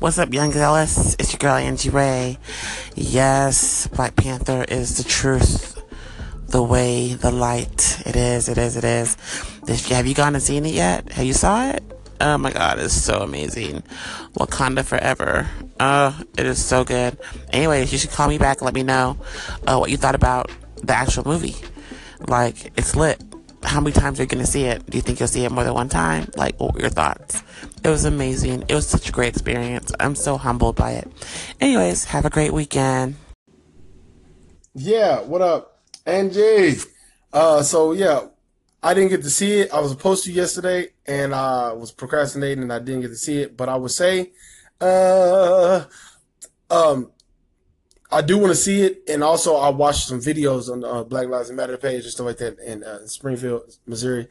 What's up, Young Ellis? It's your girl Angie Ray. Yes, Black Panther is the truth, the way, the light. It is, it is, it is. have you gone and seen it yet? Have you saw it? Oh my god, it's so amazing. Wakanda Forever. Oh, it is so good. Anyways, you should call me back and let me know uh, what you thought about the actual movie. Like, it's lit. How many times you're to see it? Do you think you'll see it more than one time? Like, what were your thoughts? It was amazing. It was such a great experience. I'm so humbled by it. Anyways, have a great weekend. Yeah, what up? Angie. Uh, so yeah, I didn't get to see it. I was supposed to yesterday and I was procrastinating and I didn't get to see it. But I would say, uh, um, I do want to see it, and also I watched some videos on uh, Black Lives Matter page and stuff like that in, uh, Springfield, Missouri,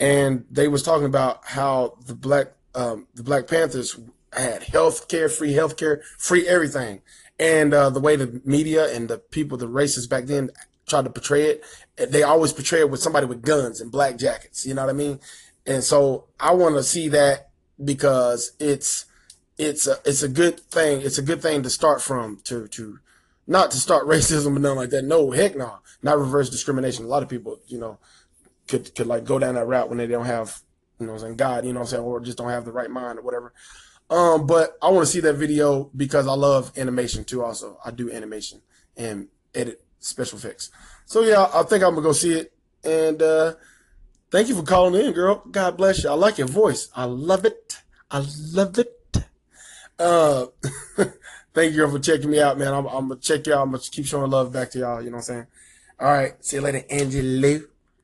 and they was talking about how the black um, the Black Panthers had health care, free health care, free everything, and uh, the way the media and the people, the racists back then tried to portray it, they always portray it with somebody with guns and black jackets. You know what I mean? And so I want to see that because it's it's a it's a good thing. It's a good thing to start from to to not to start racism and nothing like that. No, heck no. Not reverse discrimination. A lot of people, you know, could could like go down that route when they don't have, you know, saying God, you know, I'm saying, or just don't have the right mind or whatever. Um, but I want to see that video because I love animation too. Also, I do animation and edit special effects. So yeah, I think I'm gonna go see it. And uh, thank you for calling in, girl. God bless you. I like your voice. I love it. I love it. Uh, thank you for checking me out, man. I'm, I'm gonna check y'all. I'm gonna keep showing love back to y'all. You know what I'm saying? All right. See you later, Angie Lou.